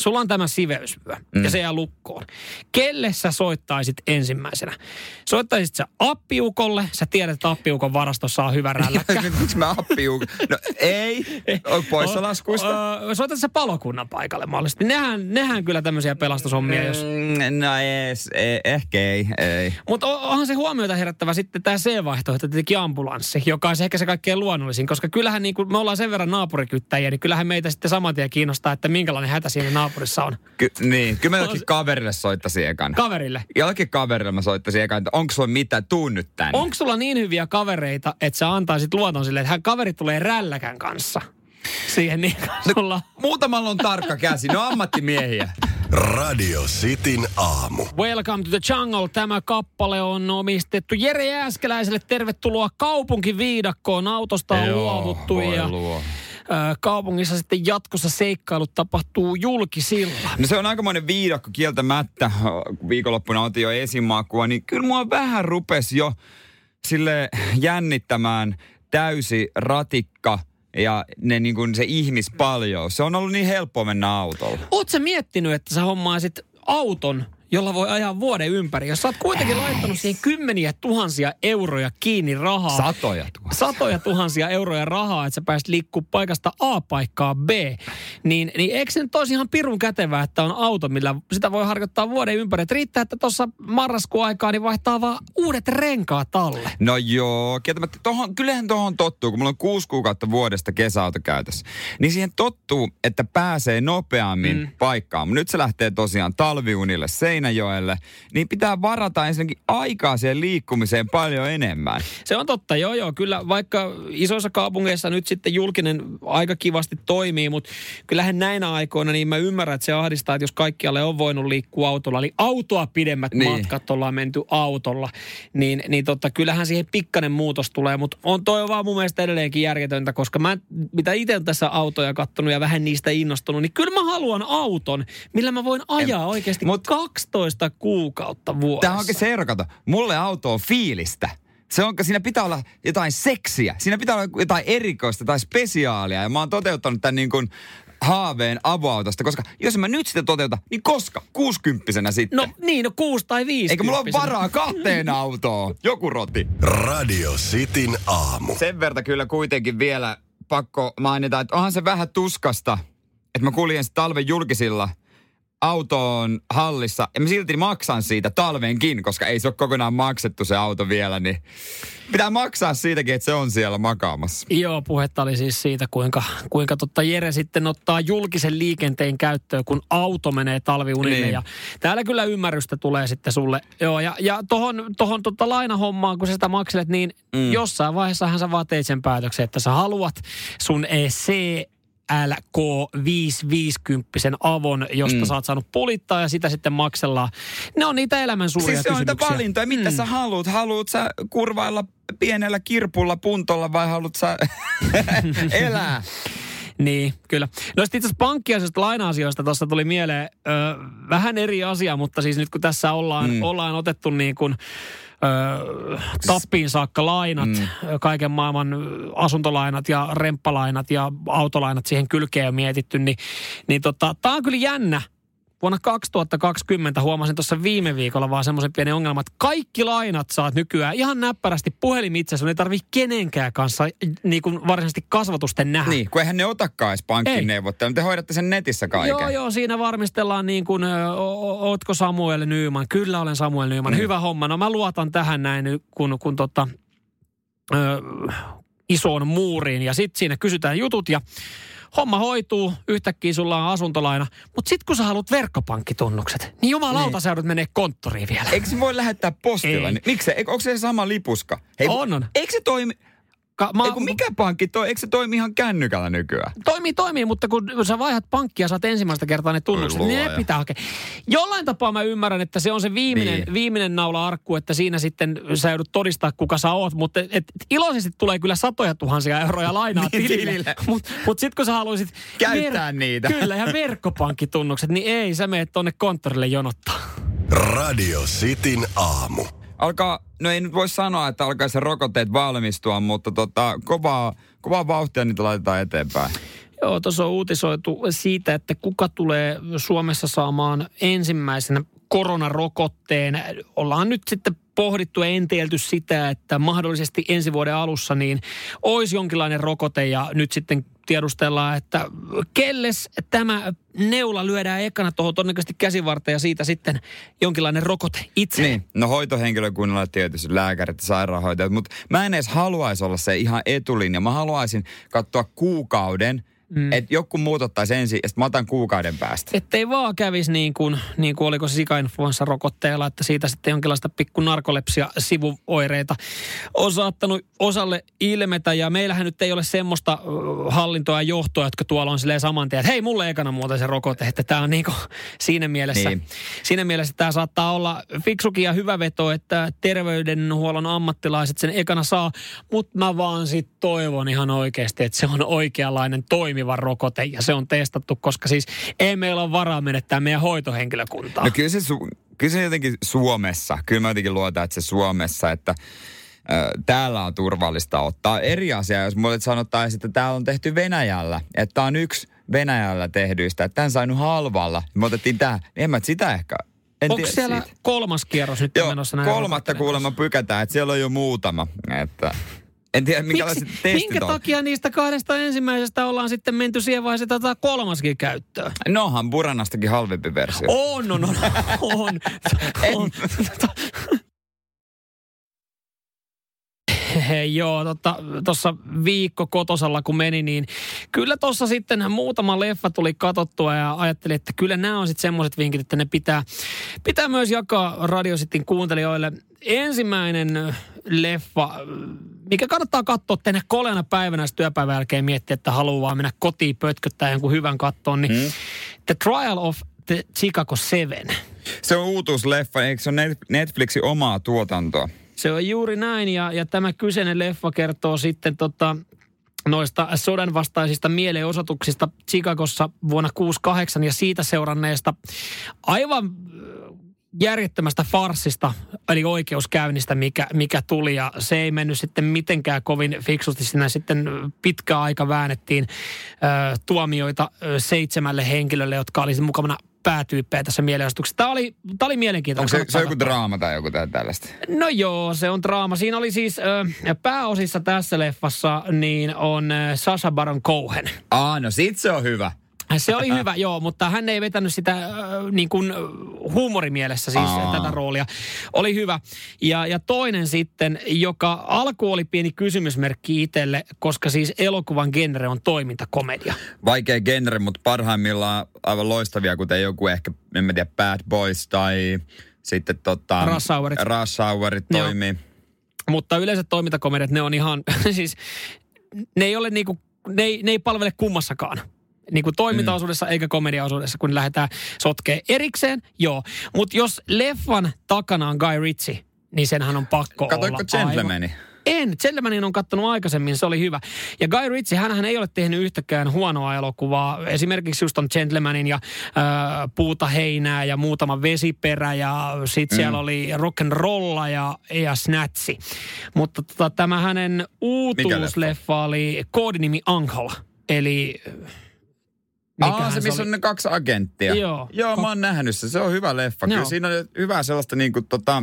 sulla on tämä siveysvyö mm. ja se jää lukkoon. Kelle sä soittaisit ensimmäisenä? Soittaisit sä appiukolle, sä tiedät, että appiukon varastossa on hyvä [laughs] rälläkkä. Miksi mä appiu? No ei, [laughs] on poissa laskuista. Öö, soitat sä palokunnan paikalle mahdollisesti. Nehän, nehän kyllä tämmöisiä pelastushommia, jos... Mm, No ees, e, ehkä ei, ei. Mutta onhan se huomiota herättävä sitten tämä C-vaihtoehto, tietenkin ambulanssi, joka on ehkä se kaikkein luonnollisin, koska kyllähän niin kuin me ollaan sen verran naapurikyttäjiä, niin kyllähän meitä sitten saman tien kiinnostaa, että minkälainen hätä siinä naapurissa on. Ky- niin, kyllä mä jollekin kaverille soittaisin ekan. Kaverille. Jollekin kaverille mä soittaisin ekan, että onko sulla mitään, tuu nyt tänne. Onko sulla niin hyviä kavereita, että sä antaisit luoton sille, että hän kaveri tulee rälläkän kanssa siihen niin kuin sulla Muutamalla on tarkka käsi, ne on ammattimiehiä. Radio Cityn aamu. Welcome to the Jungle. Tämä kappale on omistettu Jere Jääskeläiselle. Tervetuloa kaupunkiviidakkoon. Autosta on luovuttu voi ja luo. Kaupungissa sitten jatkossa seikkailut tapahtuu julkisilla. No se on aikamoinen viidakko kieltämättä. Viikonloppuna otin jo esimakua, niin kyllä mua vähän rupesi jo sille jännittämään täysi ratikka ja ne, niin kuin se ihmispaljous. Se on ollut niin helppo mennä autolla. Oot sä miettinyt, että sä hommaisit auton, jolla voi ajaa vuoden ympäri? Jos sä oot kuitenkin laittanut siihen kymmeniä tuhansia euroja kiinni rahaa. Satoja tuossa. satoja tuhansia euroja rahaa, että sä pääsit liikkuu paikasta A paikkaan B, niin, niin eikö se nyt olisi ihan pirun kätevää, että on auto, millä sitä voi harjoittaa vuoden ympäri. Että riittää, että tuossa marraskuun aikaa niin vaihtaa vaan uudet renkaat alle. No joo, kieltämättä. Tohon, kyllähän tuohon tottuu, kun mulla on kuusi kuukautta vuodesta kesäauto käytössä. Niin siihen tottuu, että pääsee nopeammin mm. paikkaan. Nyt se lähtee tosiaan talviunille Seinäjoelle Seinäjoelle, niin pitää varata ensinnäkin aikaa siihen liikkumiseen paljon enemmän. Se on totta, joo joo. Kyllä vaikka isoissa kaupungeissa nyt sitten julkinen aika kivasti toimii, mutta kyllähän näinä aikoina niin mä ymmärrän, että se ahdistaa, että jos kaikkialle on voinut liikkua autolla, eli autoa pidemmät niin. matkat ollaan menty autolla, niin, niin totta, kyllähän siihen pikkainen muutos tulee, mutta on toi vaan mun mielestä edelleenkin järjetöntä, koska mä, mitä itse on tässä autoja kattonut ja vähän niistä innostunut, niin kyllä mä haluan auton, millä mä voin ajaa en, oikeasti mut, 12 kuukautta vuodessa. Tämä onkin serkata. Mulle auto on fiilistä. Se on, siinä pitää olla jotain seksiä. Siinä pitää olla jotain erikoista tai spesiaalia. Ja mä oon toteuttanut tämän niin kuin haaveen avoautosta, koska jos mä nyt sitä toteuta, niin koska? Kuusikymppisenä sitten. No niin, no kuusi tai viisi. Eikä mulla ole varaa kahteen [laughs] autoon. Joku roti. Radio Cityn aamu. Sen verta kyllä kuitenkin vielä pakko mainita, että onhan se vähän tuskasta, että mä kuljen talven julkisilla – auto on hallissa ja mä silti maksan siitä talvenkin, koska ei se ole kokonaan maksettu se auto vielä, niin pitää maksaa siitäkin, että se on siellä makaamassa. Joo, puhetta oli siis siitä, kuinka, kuinka totta Jere sitten ottaa julkisen liikenteen käyttöön, kun auto menee talviunille. Niin. Ja täällä kyllä ymmärrystä tulee sitten sulle. Joo, ja, ja tohon, tohon tota lainahommaan, kun sä sitä makselet, niin mm. jossain vaiheessahan sä vaan teit sen päätöksen, että sä haluat sun C LK550 avon, josta mm. sä oot saanut pulittaa ja sitä sitten maksellaan. Ne on niitä elämän suuria siis se on niitä valintoja. Mitä mm. sä haluat? Haluat sä kurvailla pienellä kirpulla puntolla vai haluat sä [laughs] elää? Niin, kyllä. No sitten itse asiassa pankkiasioista, laina-asioista tuossa tuli mieleen ö, vähän eri asia, mutta siis nyt kun tässä ollaan, mm. ollaan otettu niin kuin tappiin saakka lainat, mm. kaiken maailman asuntolainat ja remppalainat ja autolainat siihen kylkeen on mietitty, niin, niin tota, tämä on kyllä jännä vuonna 2020 huomasin tuossa viime viikolla vaan semmoisen pienen ongelman, että kaikki lainat saat nykyään ihan näppärästi puhelimitse, sun ei tarvitse kenenkään kanssa niin kuin varsinaisesti kasvatusten nähdä. Niin, kun eihän ne otakaan edes pankkin neuvottelun, te hoidatte sen netissä kaiken. Joo, joo, siinä varmistellaan niin kuin, ootko Samuel Nyyman? Kyllä olen Samuel Nyyman. Mm. Hyvä homma. No mä luotan tähän näin, kun, kun tota, ö, isoon muuriin ja sitten siinä kysytään jutut ja homma hoituu, yhtäkkiä sulla on asuntolaina, mutta sitten kun sä haluat verkkopankkitunnukset, niin jumalauta niin. sä joudut menee konttoriin vielä. Eikö se voi lähettää postilla? Ei. Miksi? Onko se sama lipuska? Hei, on, on. Eikö se toimi? Ka- mä, Eiku, mikä pankki toi? Eikö se toimi ihan kännykällä nykyään? Toimii, toimii, mutta kun sä vaihdat pankkia, saat ensimmäistä kertaa ne tunnukset, niin ne pitää hakea. Jollain tapaa mä ymmärrän, että se on se viimeinen, niin. viimeinen naula arkku, että siinä sitten sä joudut todistaa, kuka sä oot. Mutta et, et, iloisesti tulee kyllä satoja tuhansia euroja lainaa [laughs] niin, tilille. Mutta mut sitten kun sä haluaisit... Käyttää ver- niitä. [laughs] Kyllä, ja verkkopankkitunnukset, niin ei, sä meet tonne konttorille jonottaa. Radio Cityn aamu alkaa, no ei nyt voi sanoa, että alkaa se rokotteet valmistua, mutta tota, kovaa, kovaa vauhtia niitä laitetaan eteenpäin. Joo, tuossa on uutisoitu siitä, että kuka tulee Suomessa saamaan ensimmäisenä koronarokotteen. Ollaan nyt sitten pohdittu ja enteelty sitä, että mahdollisesti ensi vuoden alussa niin olisi jonkinlainen rokote ja nyt sitten tiedustellaan, että kelles tämä neula lyödään ekana tuohon todennäköisesti käsivarteen ja siitä sitten jonkinlainen rokote itse. Niin, no hoitohenkilökunnalla tietysti lääkärit ja sairaanhoitajat, mutta mä en edes haluaisi olla se ihan etulinja. Mä haluaisin katsoa kuukauden – Mm. Että joku muut ottaisi ensin ja sitten mä otan kuukauden päästä. Että ei vaan kävisi niin kuin, niin kuin oliko se sikainfluenssarokotteella, että siitä sitten jonkinlaista pikku narkolepsia sivuoireita on saattanut osalle ilmetä. Ja meillähän nyt ei ole semmoista hallintoa ja johtoa, jotka tuolla on silleen saman tien, että hei mulle ekana muuta se rokote. Että tämä on niin kuin [laughs] siinä mielessä, niin. siinä mielessä tämä saattaa olla fiksukin ja hyvä veto, että terveydenhuollon ammattilaiset sen ekana saa. Mutta mä vaan sitten toivon ihan oikeasti, että se on oikeanlainen toimi toimiva rokote ja se on testattu, koska siis ei meillä ole varaa menettää meidän hoitohenkilökuntaa. No kyllä se, su- kyllä se jotenkin Suomessa, kyllä mä jotenkin luotan, että se Suomessa, että täällä on turvallista ottaa. Eri asia, jos mulle sanottaisiin, että täällä on tehty Venäjällä, että on yksi Venäjällä tehdyistä, että tämän saanut halvalla. Me otettiin tämä, niin en mä sitä ehkä en Onko siellä siitä. kolmas kierros nyt Joo, menossa kolmatta kuulemma pykätään, että siellä on jo muutama. Että en tiedä, minkälaiset Miksi, testit Minkä on. takia niistä kahdesta ensimmäisestä ollaan sitten menty siihen vaiheeseen, otetaan kolmaskin käyttöön? Nohan Buranastakin halvempi versio. On, on, on. on. [laughs] on. Hei, joo, tuossa viikko kotosalla kun meni, niin kyllä tuossa sitten muutama leffa tuli katottua ja ajattelin, että kyllä nämä on sitten semmoiset vinkit, että ne pitää, pitää myös jakaa Radio Cityn kuuntelijoille. Ensimmäinen leffa, mikä kannattaa katsoa tänne koleana päivänä työpäivän jälkeen miettiä, että haluaa mennä kotiin pötköttää jonkun hyvän kattoon, niin hmm. The Trial of the Chicago Seven. Se on uutuusleffa, eikö se ole Netflixin omaa tuotantoa? Se on juuri näin ja, ja tämä kyseinen leffa kertoo sitten tota, noista sodan vastaisista mielenosoituksista Chicagossa vuonna 68 ja siitä seuranneesta aivan järjettömästä farsista, eli oikeuskäynnistä, mikä, mikä tuli. Ja se ei mennyt sitten mitenkään kovin fiksusti. Siinä sitten pitkä aika väännettiin ö, tuomioita ö, seitsemälle henkilölle, jotka oli mukana päätyyppejä tässä mielenosoituksessa. Tämä oli, tämä oli mielenkiintoista. Onko se, se joku draama tai joku tällaista? No joo, se on draama. Siinä oli siis ö, pääosissa tässä leffassa niin on Sasha Baron Cohen. Ah, no sit se on hyvä. Se oli hyvä, joo, mutta hän ei vetänyt sitä äh, niin kuin huumorimielessä siis Aa. tätä roolia. Oli hyvä. Ja, ja toinen sitten, joka alku oli pieni kysymysmerkki itselle, koska siis elokuvan genre on toimintakomedia. Vaikea genre, mutta parhaimmillaan aivan loistavia, kuten joku ehkä, en mä tiedä, Bad Boys tai sitten tota... Rush Hourit. Rush Hourit toimii. Mutta yleiset toimintakomediat, ne on ihan, [laughs] siis ne ei ole niinku, ne ei, ne ei palvele kummassakaan niin kuin toimintaosuudessa mm. eikä komediaosuudessa, kun lähdetään sotkee erikseen, joo. Mutta jos leffan takana on Guy Ritchie, niin senhän on pakko Katoitko olla Gentlemani? En. Gentlemanin on kattonut aikaisemmin, se oli hyvä. Ja Guy Ritchie, hän ei ole tehnyt yhtäkään huonoa elokuvaa. Esimerkiksi just on Gentlemanin ja äh, Puuta heinää ja muutama vesiperä ja sitten mm. siellä oli rock and rolla ja, ja snatsi. Mutta tota, tämä hänen uutuusleffa oli koodinimi Uncle. Eli Aa, se, missä se oli? on ne kaksi agenttia. Joo. Joo, mä oon nähnyt se. Se on hyvä leffa. Joo. Kyllä siinä on hyvää sellaista niin kuin tota...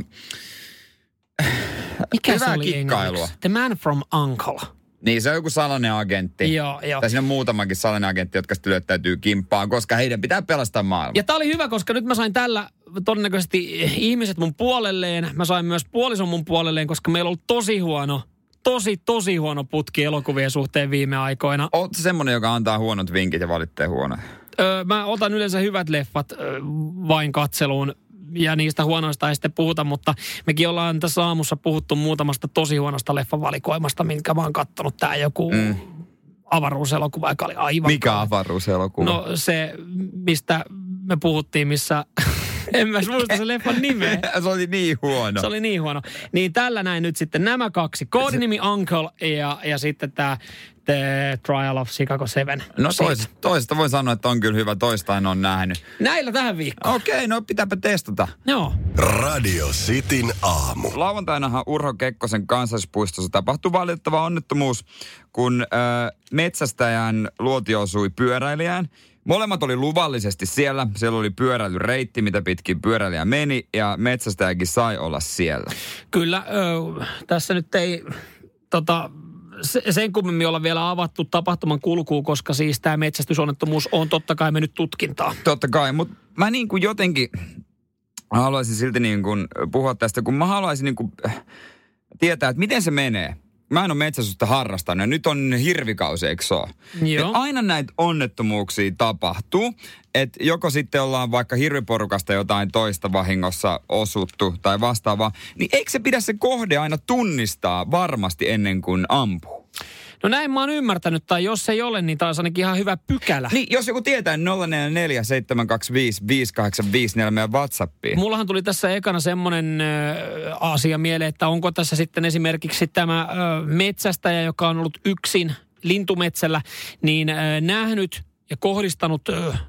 Mikä hyvää se oli kikkailua. Englanniksi? The Man from Uncle. Niin, se on joku salainen agentti. Joo, joo. Tai siinä on muutamakin salainen agentti, jotka sitten lyöttäytyy kimppaan, koska heidän pitää pelastaa maailmaa. Ja tää oli hyvä, koska nyt mä sain tällä todennäköisesti ihmiset mun puolelleen. Mä sain myös puolison mun puolelleen, koska meillä on ollut tosi huono tosi, tosi huono putki elokuvien suhteen viime aikoina. Oot semmonen, joka antaa huonot vinkit ja valittaa huonoja? Öö, mä otan yleensä hyvät leffat öö, vain katseluun ja niistä huonoista ei sitten puhuta, mutta mekin ollaan tässä aamussa puhuttu muutamasta tosi huonosta leffavalikoimasta, minkä mä oon kattonut. Tää joku mm. avaruuselokuva, joka oli aivan... Mikä avaruuselokuva? No se, mistä me puhuttiin, missä en mä muista se leffan nimeä. [laughs] se oli niin huono. Se oli niin huono. Niin tällä näin nyt sitten nämä kaksi. Koodinimi Uncle ja, ja sitten tämä The Trial of Chicago 7. No toisesta, toisesta voi sanoa, että on kyllä hyvä. Toista en ole nähnyt. Näillä tähän viikkoon. Okei, okay, no pitääpä testata. Joo. Radio Cityn aamu. Lauantainahan Urho Kekkosen kansallispuistossa tapahtui valitettava onnettomuus, kun äh, metsästäjän luoti osui pyöräilijään. Molemmat oli luvallisesti siellä. Siellä oli pyöräilyreitti, mitä pitkin pyöräilijä meni ja metsästäjäkin sai olla siellä. Kyllä, ö, tässä nyt ei tota, sen kummemmin olla vielä avattu tapahtuman kulkuun, koska siis tämä metsästysonnettomuus on totta kai mennyt tutkintaan. Totta kai, mutta mä niin kuin jotenkin haluaisin silti niin kuin puhua tästä, kun mä haluaisin niin kuin tietää, että miten se menee mä en ole metsästystä harrastanut ja nyt on hirvikausi, eikö so? Joo. aina näitä onnettomuuksia tapahtuu, että joko sitten ollaan vaikka hirviporukasta jotain toista vahingossa osuttu tai vastaavaa, niin eikö se pidä se kohde aina tunnistaa varmasti ennen kuin ampuu? No näin mä oon ymmärtänyt, tai jos ei ole, niin taas ainakin ihan hyvä pykälä. Niin, jos joku tietää, 044 725 5854 meidän WhatsAppiin. Mullahan tuli tässä ekana semmoinen äh, asia mieleen, että onko tässä sitten esimerkiksi tämä äh, metsästäjä, joka on ollut yksin lintumetsällä, niin äh, nähnyt ja kohdistanut... Äh,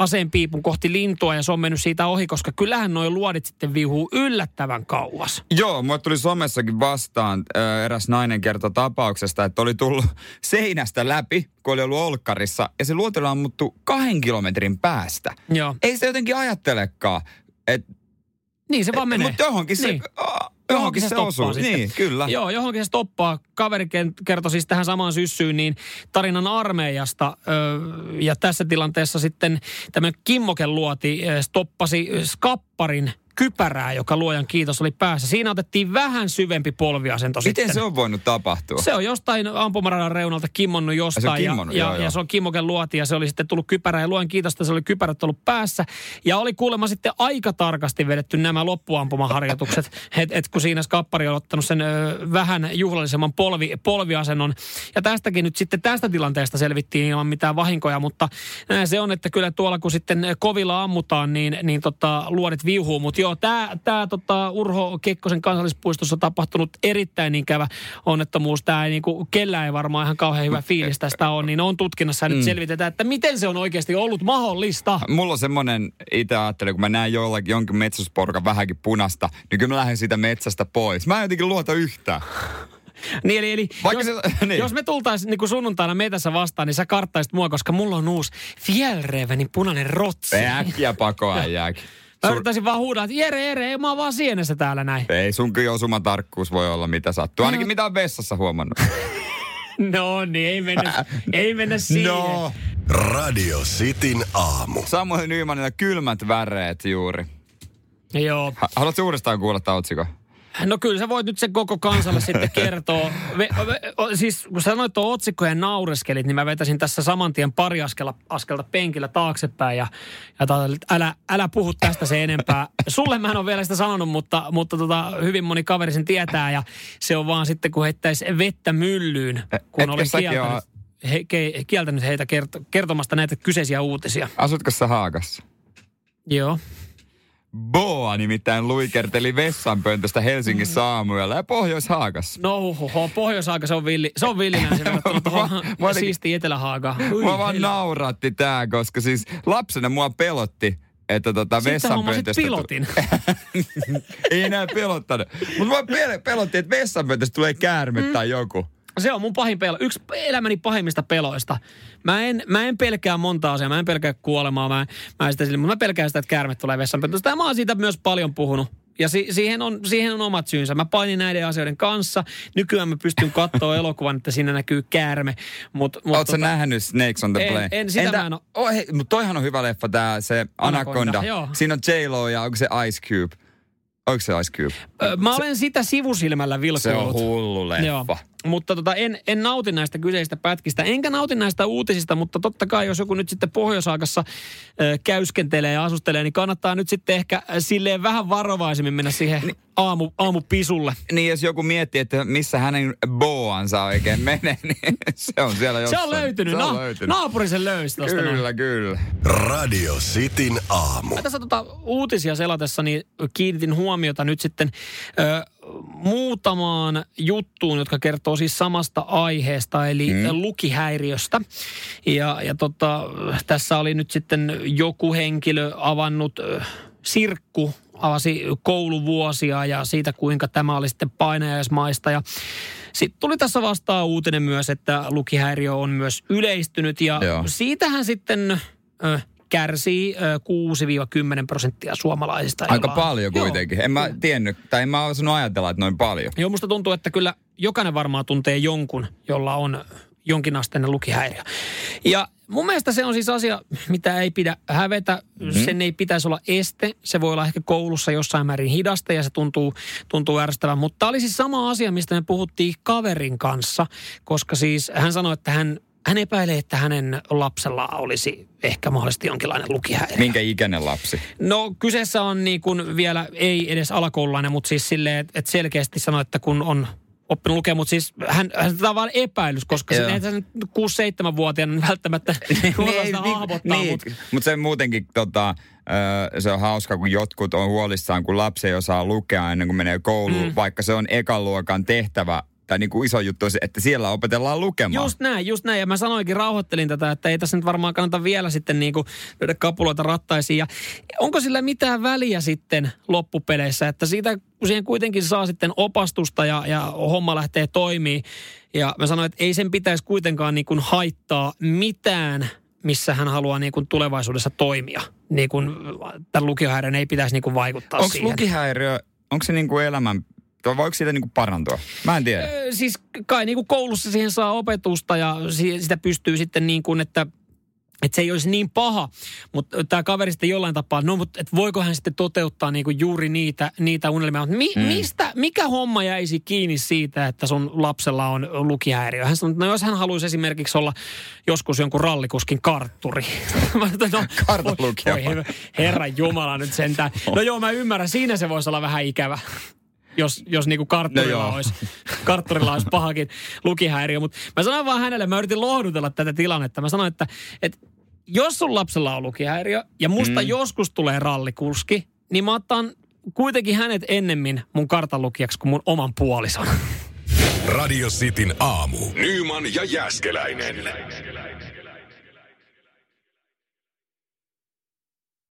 aseenpiipun kohti lintua ja se on mennyt siitä ohi, koska kyllähän noin luodit sitten vihuu yllättävän kauas. Joo, mulle tuli somessakin vastaan äh, eräs nainen kertoi tapauksesta, että oli tullut [laughs] seinästä läpi, kun oli ollut olkkarissa, ja se luoti oli ammuttu kahden kilometrin päästä. Joo. Ei se jotenkin ajattelekaan, että... Niin se vaan menee. Mutta johonkin se... Johonkin se, se osuu. Sitten. Niin, kyllä. Joo, johonkin se stoppaa. Kaveri kertoi siis tähän samaan syssyyn niin tarinan armeijasta. ja tässä tilanteessa sitten tämmöinen Kimmoken luoti stoppasi skapparin kypärää, joka luojan kiitos oli päässä. Siinä otettiin vähän syvempi polviasento Miten sitten. se on voinut tapahtua? Se on jostain ampumaradan reunalta kimmonnut jostain. Ai se on kimmonnut, ja, joo, ja, joo. ja, se on kimmoken luoti ja se oli sitten tullut kypärä ja luen kiitosta, se oli kypärät ollut päässä. Ja oli kuulemma sitten aika tarkasti vedetty nämä loppuampumaharjoitukset, [laughs] että et kun siinä skappari on ottanut sen ö, vähän juhlallisemman polvi, polviasennon. Ja tästäkin nyt sitten tästä tilanteesta selvittiin ilman mitään vahinkoja, mutta näin se on, että kyllä tuolla kun sitten kovilla ammutaan, niin, niin tota, luodit viuhuu. Mutta joo, tämä tää, tota, Urho Kekkosen kansallispuistossa tapahtunut erittäin ikävä onnettomuus. Tämä ei niinku, kellään ei varmaan ihan kauhean hyvä fiilis tästä on, niin on tutkinnassa ja nyt selvitetään, että miten se on oikeasti ollut mahdollista. Mulla on semmoinen, itse ajattelen, kun mä näen jollakin jonkin metsästysporukan vähänkin punasta, niin kyllä mä lähden siitä metsästä pois. Mä en jotenkin luota yhtään. [laughs] Niin, eli, eli Vaikka jos, se- [laughs] niin. jos me tultaisiin niin sunnuntaina metässä vastaan, niin sä karttaisit mua, koska mulla on uusi Fjällrävenin punainen rotsi. Äkkiä pakoa jääkin. [laughs] Mä Sur- yrittäisin vaan huudaa, että Jere, Jere, ei, mä oon vaan sienessä täällä näin. ei sun kyllä osuma tarkkuus voi olla mitä sattuu. Ainakin mitä on vessassa huomannut. [laughs] No niin, ei mennä, ei mennä [laughs] siihen. no. Radio Cityn aamu. Samuel Nymanilla kylmät väreet juuri. Joo. Ha- Haluatko uudestaan kuulla tämä otsikko? No kyllä sä voit nyt sen koko kansalle sitten [laughs] kertoa. Ve, ve, o, siis kun sanoit tuon otsikko ja naureskelit, niin mä vetäisin tässä saman tien pari askella, askelta penkillä taaksepäin ja, ja ta, älä, älä puhu tästä se enempää. Sulle mä en ole vielä sitä sanonut, mutta, mutta tota, hyvin moni kaveri sen tietää ja se on vaan sitten kun heittäisi vettä myllyyn, kun etkö oli kieltänyt, he, ke, kieltänyt heitä kerto, kertomasta näitä kyseisiä uutisia. Asutko sä Haagassa? Joo. Boa nimittäin luikerteli vessanpöntöstä Helsingissä aamuilla ja Pohjois-Haagassa. No huhuho, pohjois se on villi, se on villinä se verrattuna Etelä-Haagaan. Ui, Mua vaan nauratti tää, koska siis lapsena mua pelotti, että tota vessanpöntöstä... pilotin. [laughs] Ei enää pelottanut. Mutta mua pel- pelotti, että vessanpöntöstä tulee käärme Mm. tai joku. Se on mun pahin pelo. Yksi elämäni pahimmista peloista. Mä en, mä en pelkää monta asiaa. Mä en pelkää kuolemaa. Mä, mä en sitä, sille- mutta mä pelkään sitä, että käärme tulee vessanpöntöstä. Ja mä oon siitä myös paljon puhunut. Ja si, siihen, on, siihen on omat syynsä. Mä painin näiden asioiden kanssa. Nykyään mä pystyn katsoa [laughs] elokuvan, että siinä näkyy käärme. Mut, mut Oletko tota, nähnyt Snakes on the En- Plane? en, sitä mä en oo. oh, hei, mutta toihan on hyvä leffa tää, se Anaconda. Anaconda, joo. Siinä on J-Lo ja onko se Ice Cube? Onko se Ice Cube? Mä olen sitä sivusilmällä Se vilkuillut. on hullu leffa. Joo. Mutta tota, en, en nauti näistä kyseisistä pätkistä, enkä nauti näistä uutisista, mutta totta kai jos joku nyt sitten Pohjois-Aakassa ö, käyskentelee ja asustelee, niin kannattaa nyt sitten ehkä äh, silleen vähän varovaisemmin mennä siihen aamu, aamupisulle. Niin jos joku miettii, että missä hänen boansa oikein menee, [laughs] niin se on siellä Se jossain. on löytynyt. Se on löytynyt. naapuri sen löysi tosta noin. Kyllä, kyllä. Radio Cityn aamu. Mä tässä tota uutisia selatessa niin kiinnitin huomiota nyt sitten ö, muutamaan juttuun, jotka kertoo siis samasta aiheesta, eli mm. lukihäiriöstä. Ja, ja tota, tässä oli nyt sitten joku henkilö avannut sirkku, avasi kouluvuosia ja siitä, kuinka tämä oli sitten painajaismaista. Ja sitten tuli tässä vastaan uutinen myös, että lukihäiriö on myös yleistynyt ja Joo. siitähän sitten kärsii ö, 6-10 prosenttia suomalaisista. Aika joilla- paljon Joo. kuitenkin. En mä tiennyt, tai en mä osannut ajatella, että noin paljon. Joo, musta tuntuu, että kyllä jokainen varmaan tuntee jonkun, jolla on jonkinasteinen lukihäiriö. Ja mun mielestä se on siis asia, mitä ei pidä hävetä. Mm-hmm. Sen ei pitäisi olla este. Se voi olla ehkä koulussa jossain määrin hidasta ja se tuntuu, tuntuu ärsyttävän. Mutta tämä oli siis sama asia, mistä me puhuttiin kaverin kanssa, koska siis hän sanoi, että hän, hän epäilee, että hänen lapsella olisi ehkä mahdollisesti jonkinlainen lukihäiriö. Minkä ikäinen lapsi? No kyseessä on niin kuin vielä ei edes alakoululainen, mutta siis silleen, että et selkeästi sanoi, että kun on oppinut lukemaan, mutta siis hän, hän tämä on vaan epäilys, koska se eihän se 6-7-vuotiaana niin välttämättä [laughs] osaa sitä hahmottaa, niin, mutta mutta se muutenkin tota, se on hauska, kun jotkut on huolissaan, kun lapsi ei osaa lukea ennen kuin menee kouluun, mm. vaikka se on ekan luokan tehtävä tai niin kuin iso juttu, on se, että siellä opetellaan lukemaan. Just näin, just näin. Ja mä sanoinkin, rauhoittelin tätä, että ei tässä nyt varmaan kannata vielä sitten niin kuin lyödä kapuloita rattaisiin. Ja onko sillä mitään väliä sitten loppupeleissä, että siitä, siihen kuitenkin saa sitten opastusta ja, ja homma lähtee toimii. Ja mä sanoin, että ei sen pitäisi kuitenkaan niin kuin haittaa mitään, missä hän haluaa niin kuin tulevaisuudessa toimia. Niin kuin tämän lukiohäiriön ei pitäisi niin kuin vaikuttaa Onko siihen. lukihäiriö, onko se niin kuin elämän, tai voiko siitä niin kuin parantua? Mä en tiedä. Ö, Siis kai niin kuin koulussa siihen saa opetusta ja si- sitä pystyy sitten niin kuin, että että se ei olisi niin paha, mutta tämä kaveri sitten jollain tapaa, no mutta et voiko hän sitten toteuttaa niinku juuri niitä, niitä unelmia. Mi, mm. mistä, mikä homma jäisi kiinni siitä, että sun lapsella on lukihäiriö? Hän sanoi, että no jos hän haluaisi esimerkiksi olla joskus jonkun rallikuskin kartturi. [laughs] no, Kartalukija. herra Jumala nyt sentään. No joo, mä ymmärrän, siinä se voisi olla vähän ikävä jos, jos niinku kartturilla, no olisi, [laughs] kartturilla olisi pahakin lukihäiriö. Mutta mä sanoin vaan hänelle, mä yritin lohdutella tätä tilannetta. Mä sanoin, että, että jos sun lapsella on lukihäiriö ja musta mm. joskus tulee rallikuski, niin mä otan kuitenkin hänet ennemmin mun kartalukijaksi kuin mun oman puolison. Radio Cityn aamu. Nyman ja Jäskeläinen.